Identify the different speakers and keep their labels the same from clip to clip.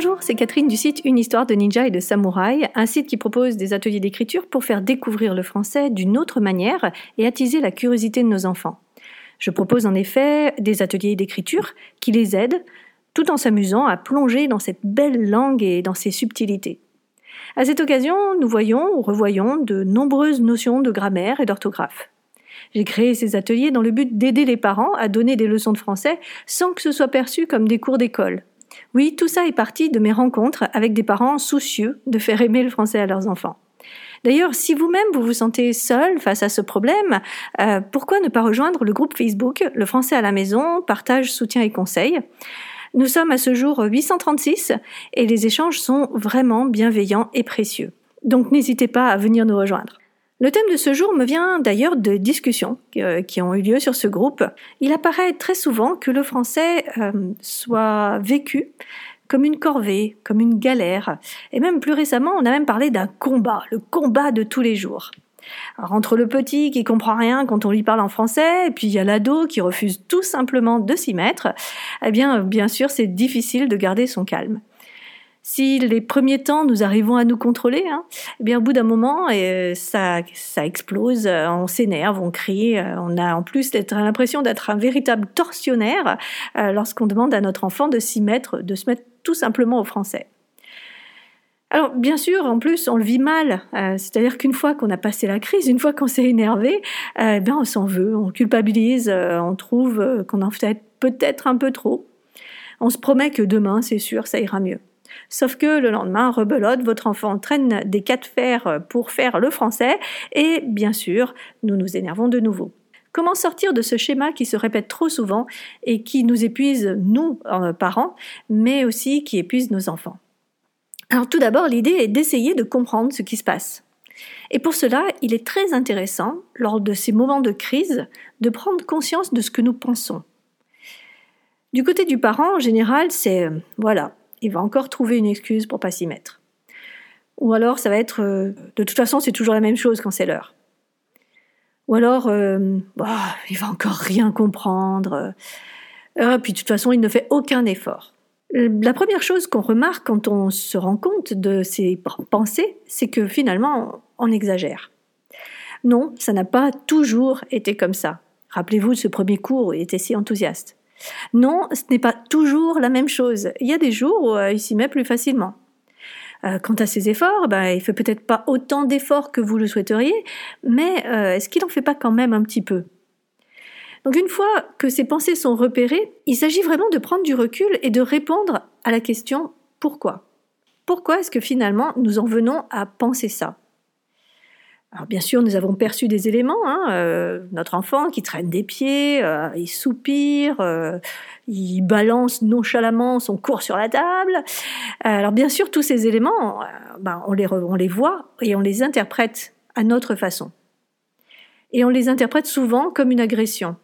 Speaker 1: Bonjour, c'est Catherine du site Une histoire de ninja et de samouraï, un site qui propose des ateliers d'écriture pour faire découvrir le français d'une autre manière et attiser la curiosité de nos enfants. Je propose en effet des ateliers d'écriture qui les aident tout en s'amusant à plonger dans cette belle langue et dans ses subtilités. À cette occasion, nous voyons ou revoyons de nombreuses notions de grammaire et d'orthographe. J'ai créé ces ateliers dans le but d'aider les parents à donner des leçons de français sans que ce soit perçu comme des cours d'école. Oui, tout ça est parti de mes rencontres avec des parents soucieux de faire aimer le français à leurs enfants. D'ailleurs, si vous-même vous vous sentez seul face à ce problème, euh, pourquoi ne pas rejoindre le groupe Facebook Le français à la maison, partage, soutien et conseils Nous sommes à ce jour 836 et les échanges sont vraiment bienveillants et précieux. Donc n'hésitez pas à venir nous rejoindre. Le thème de ce jour me vient d'ailleurs de discussions euh, qui ont eu lieu sur ce groupe. Il apparaît très souvent que le français euh, soit vécu comme une corvée, comme une galère. Et même plus récemment, on a même parlé d'un combat, le combat de tous les jours. Alors, entre le petit qui comprend rien quand on lui parle en français, et puis il y a l'ado qui refuse tout simplement de s'y mettre, eh bien, bien sûr, c'est difficile de garder son calme si les premiers temps nous arrivons à nous contrôler, hein, eh bien au bout d'un moment, euh, ça, ça explose, euh, on s'énerve, on crie, euh, on a en plus l'impression d'être un véritable tortionnaire lorsqu'on demande à notre enfant de s'y mettre, de se mettre tout simplement au français. Alors bien sûr, en plus, on le vit mal. C'est-à-dire qu'une fois qu'on a passé la crise, une fois qu'on s'est énervé, eh bien on s'en veut, on culpabilise, on trouve qu'on en fait peut-être un peu trop. On se promet que demain, c'est sûr, ça ira mieux. Sauf que le lendemain, rebelote, votre enfant traîne des cas de fer pour faire le français et bien sûr, nous nous énervons de nouveau. Comment sortir de ce schéma qui se répète trop souvent et qui nous épuise, nous, euh, parents, mais aussi qui épuise nos enfants? Alors tout d'abord, l'idée est d'essayer de comprendre ce qui se passe. Et pour cela, il est très intéressant, lors de ces moments de crise, de prendre conscience de ce que nous pensons. Du côté du parent, en général, c'est euh, voilà, il va encore trouver une excuse pour pas s'y mettre. Ou alors ça va être euh, de toute façon c'est toujours la même chose quand c'est l'heure. Ou alors bah, il va encore rien comprendre. Euh, puis de toute façon il ne fait aucun effort. La première chose qu'on remarque quand on se rend compte de ces pensées, c'est que finalement on exagère. Non, ça n'a pas toujours été comme ça. Rappelez-vous de ce premier cours où il était si enthousiaste. Non, ce n'est pas toujours la même chose. Il y a des jours où euh, il s'y met plus facilement. Euh, quant à ses efforts, ben, il fait peut-être pas autant d'efforts que vous le souhaiteriez, mais euh, est-ce qu'il en fait pas quand même un petit peu? Donc une fois que ces pensées sont repérées, il s'agit vraiment de prendre du recul et de répondre à la question pourquoi? Pourquoi est-ce que finalement nous en venons à penser ça? Alors bien sûr, nous avons perçu des éléments. Hein, euh, notre enfant qui traîne des pieds, euh, il soupire, euh, il balance nonchalamment son cours sur la table. alors bien sûr, tous ces éléments, ben, on, les on les voit et on les interprète à notre façon. Et on les interprète souvent comme une agression.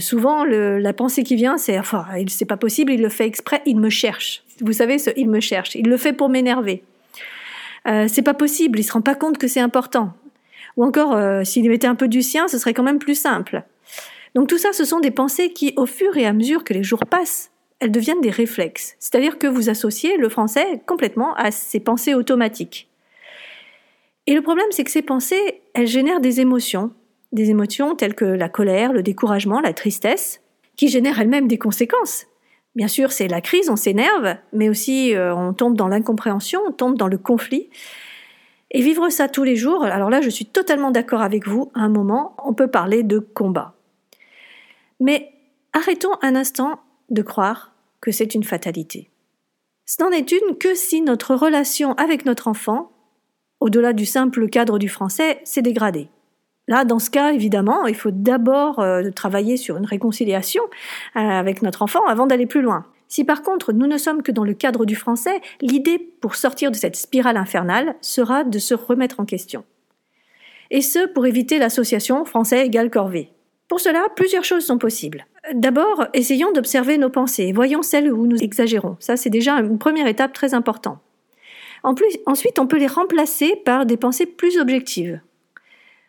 Speaker 1: souvent, le, la pensée qui vient, c'est enfin, c'est pas possible, il le fait exprès, il me cherche. Vous savez, ce, il me cherche, il le fait pour m'énerver. Euh, c'est pas possible, il se rend pas compte que c'est important. Ou encore, euh, s'il mettait un peu du sien, ce serait quand même plus simple. Donc tout ça, ce sont des pensées qui, au fur et à mesure que les jours passent, elles deviennent des réflexes. C'est-à-dire que vous associez le français complètement à ces pensées automatiques. Et le problème, c'est que ces pensées, elles génèrent des émotions, des émotions telles que la colère, le découragement, la tristesse, qui génèrent elles-mêmes des conséquences. Bien sûr, c'est la crise, on s'énerve, mais aussi euh, on tombe dans l'incompréhension, on tombe dans le conflit. Et vivre ça tous les jours, alors là, je suis totalement d'accord avec vous, à un moment, on peut parler de combat. Mais arrêtons un instant de croire que c'est une fatalité. Ce n'en est une que si notre relation avec notre enfant, au-delà du simple cadre du français, s'est dégradée. Là, dans ce cas, évidemment, il faut d'abord euh, travailler sur une réconciliation euh, avec notre enfant avant d'aller plus loin. Si par contre nous ne sommes que dans le cadre du français, l'idée pour sortir de cette spirale infernale sera de se remettre en question. Et ce, pour éviter l'association français égale corvée. Pour cela, plusieurs choses sont possibles. D'abord, essayons d'observer nos pensées, voyons celles où nous exagérons. Ça, c'est déjà une première étape très importante. Ensuite, on peut les remplacer par des pensées plus objectives.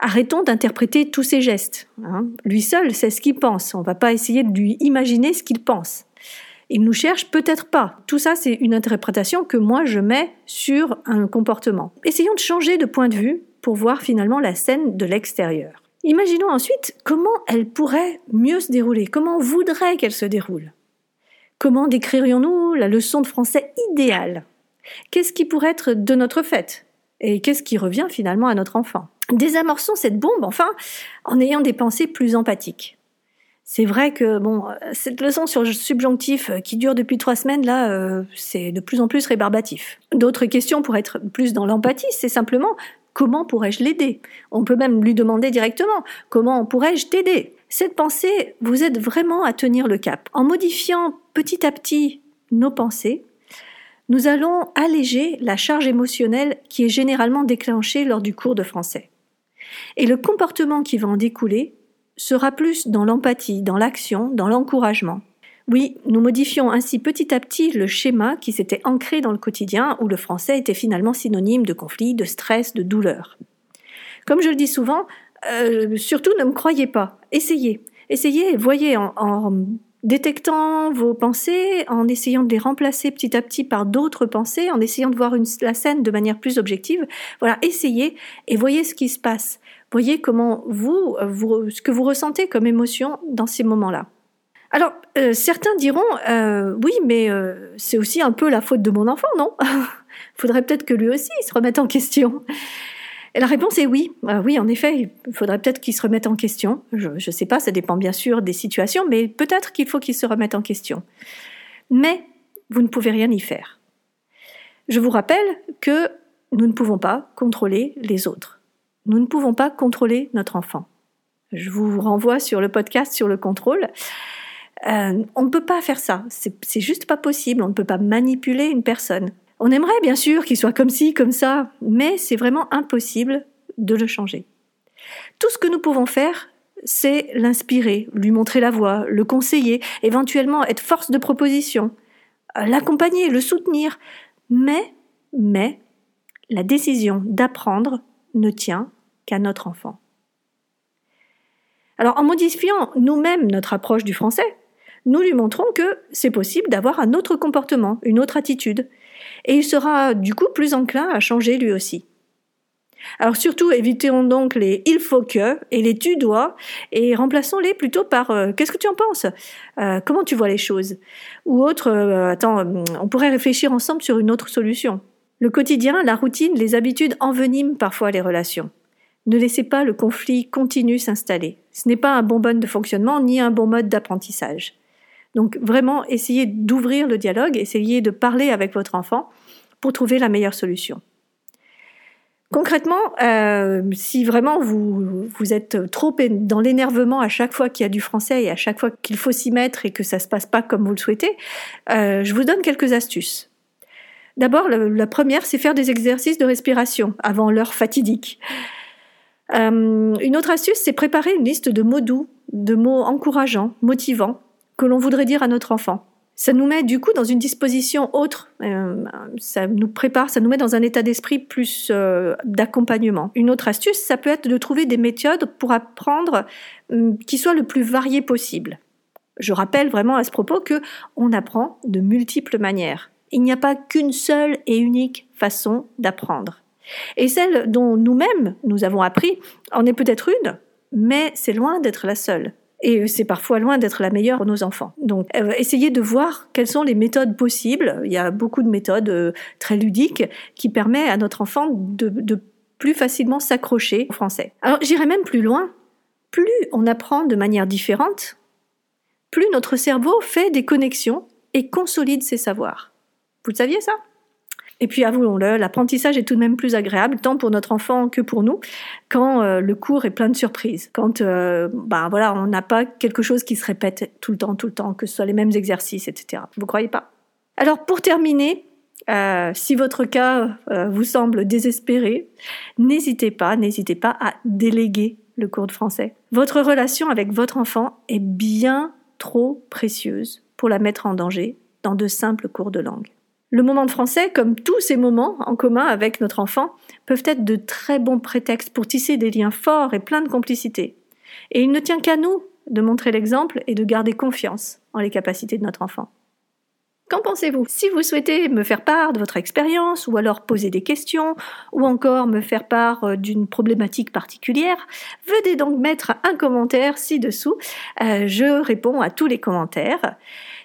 Speaker 1: Arrêtons d'interpréter tous ses gestes. Hein. Lui seul sait ce qu'il pense. On ne va pas essayer de lui imaginer ce qu'il pense. Il nous cherche peut-être pas. Tout ça, c'est une interprétation que moi je mets sur un comportement. Essayons de changer de point de vue pour voir finalement la scène de l'extérieur. Imaginons ensuite comment elle pourrait mieux se dérouler, comment on voudrait qu'elle se déroule. Comment décririons-nous la leçon de français idéale? Qu'est-ce qui pourrait être de notre fait? Et qu'est-ce qui revient finalement à notre enfant? Désamorçons cette bombe, enfin, en ayant des pensées plus empathiques. C'est vrai que bon, cette leçon sur le subjonctif qui dure depuis trois semaines là, euh, c'est de plus en plus rébarbatif. D'autres questions pour être plus dans l'empathie, c'est simplement comment pourrais-je l'aider? On peut même lui demander directement comment pourrais-je t'aider? Cette pensée vous aide vraiment à tenir le cap. En modifiant petit à petit nos pensées, nous allons alléger la charge émotionnelle qui est généralement déclenchée lors du cours de français. Et le comportement qui va en découler sera plus dans l'empathie, dans l'action, dans l'encouragement. Oui, nous modifions ainsi petit à petit le schéma qui s'était ancré dans le quotidien où le français était finalement synonyme de conflit, de stress, de douleur. Comme je le dis souvent, euh, surtout ne me croyez pas, essayez. Essayez, voyez en, en détectant vos pensées, en essayant de les remplacer petit à petit par d'autres pensées, en essayant de voir la scène de manière plus objective. Voilà, essayez et voyez ce qui se passe. Voyez comment vous, vous ce que vous ressentez comme émotion dans ces moments-là. Alors, euh, certains diront, euh, oui, mais euh, c'est aussi un peu la faute de mon enfant, non? Faudrait peut-être que lui aussi se remette en question. La réponse est oui. oui, en effet, il faudrait peut-être qu'il se remette en question. Je ne sais pas, ça dépend bien sûr des situations, mais peut-être qu'il faut qu'il se remette en question. Mais vous ne pouvez rien y faire. Je vous rappelle que nous ne pouvons pas contrôler les autres. Nous ne pouvons pas contrôler notre enfant. Je vous renvoie sur le podcast sur le contrôle. Euh, on ne peut pas faire ça. C'est juste pas possible. On ne peut pas manipuler une personne. On aimerait bien sûr qu'il soit comme ci, comme ça, mais c'est vraiment impossible de le changer. Tout ce que nous pouvons faire, c'est l'inspirer, lui montrer la voie, le conseiller, éventuellement être force de proposition, euh, l'accompagner, le soutenir. Mais, mais, la décision d'apprendre ne tient qu'à notre enfant. Alors en modifiant nous-mêmes notre approche du français, nous lui montrons que c'est possible d'avoir un autre comportement, une autre attitude, et il sera du coup plus enclin à changer lui aussi. Alors surtout, évitons donc les il faut que et les tu dois et remplaçons-les plutôt par euh, qu'est-ce que tu en penses? Euh, Comment tu vois les choses? Ou autre, euh, attends, on pourrait réfléchir ensemble sur une autre solution. Le quotidien, la routine, les habitudes enveniment parfois les relations. Ne laissez pas le conflit continu s'installer. Ce n'est pas un bon mode de fonctionnement ni un bon mode d'apprentissage. Donc vraiment, essayez d'ouvrir le dialogue, essayez de parler avec votre enfant pour trouver la meilleure solution. Concrètement, euh, si vraiment vous, êtes trop dans l'énervement à chaque fois qu'il y a du français et à chaque fois qu'il faut s'y mettre et que ça se passe pas comme vous le souhaitez, euh, je vous donne quelques astuces. D'abord, la, première, c'est faire des exercices de respiration avant l'heure fatidique. Euh, une autre astuce, c'est préparer une liste de mots doux, de mots encourageants, motivants, que l'on voudrait dire à notre enfant. Ça nous met du coup dans une disposition autre, euh, ça nous prépare, ça nous met dans un état d'esprit plus euh, d'accompagnement. Une autre astuce, ça peut être de trouver des méthodes pour apprendre hum, qui soient le plus variées possible. Je rappelle vraiment à ce propos que on apprend de multiples manières. Il n'y a pas qu'une seule et unique façon d'apprendre. Et celle dont nous-mêmes nous avons appris en est peut-être une, mais c'est loin d'être la seule. Et c'est parfois loin d'être la meilleure pour nos enfants. Donc, euh, essayez de voir quelles sont les méthodes possibles. Il y a beaucoup de méthodes euh, très ludiques qui permettent à notre enfant de, de plus facilement s'accrocher au français. Alors, j'irai même plus loin. Plus on apprend de manière différente, plus notre cerveau fait des connexions et consolide ses savoirs. Vous le saviez ça? Et puis avouons-le, l'apprentissage est tout de même plus agréable, tant pour notre enfant que pour nous, quand euh, le cours est plein de surprises, quand ben voilà, on n'a pas quelque chose qui se répète tout le temps, tout le temps, que ce soit les mêmes exercices, etc. Vous croyez pas? Alors pour terminer, euh, si votre cas vous semble désespéré, n'hésitez pas, n'hésitez pas à déléguer le cours de français. Votre relation avec votre enfant est bien trop précieuse pour la mettre en danger dans de simples cours de langue. Le moment de français, comme tous ces moments en commun avec notre enfant, peuvent être de très bons prétextes pour tisser des liens forts et pleins de complicité. Et il ne tient qu'à nous de montrer l'exemple et de garder confiance en les capacités de notre enfant. Qu'en pensez-vous? Si vous souhaitez me faire part de votre expérience ou alors poser des questions ou encore me faire part euh, d'une problématique particulière, venez donc mettre un commentaire ci-dessous. Euh, je réponds à tous les commentaires.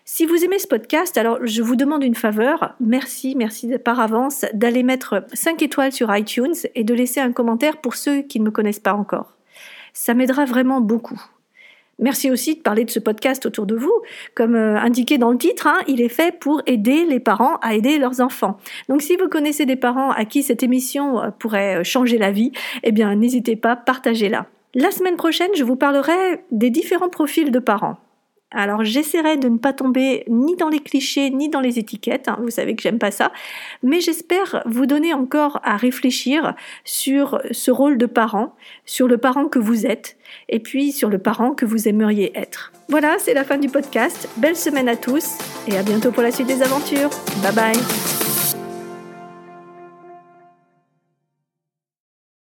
Speaker 1: Si vous aimez ce podcast, alors je vous demande une faveur. Merci, merci par avance d'aller mettre 5 étoiles sur iTunes et de laisser un commentaire pour ceux qui ne me connaissent pas encore. Ça m'aidera vraiment beaucoup. Merci aussi de parler de ce podcast autour de vous. Comme euh, indiqué dans le titre, hein, il est fait pour aider les parents à aider leurs enfants. Donc si vous connaissez des parents à qui cette émission euh, pourrait euh, changer la vie, eh bien n'hésitez pas, partagez-la. La semaine prochaine, je vous parlerai des différents profils de parents. Alors j'essaierai de ne pas tomber ni dans les clichés ni dans les étiquettes, hein, vous savez que j'aime pas ça, mais j'espère vous donner encore à réfléchir sur ce rôle de parent, sur le parent que vous êtes, et puis sur le parent que vous aimeriez être. Voilà, c'est la fin du podcast. Belle semaine à tous et à bientôt pour la suite des aventures. Bye bye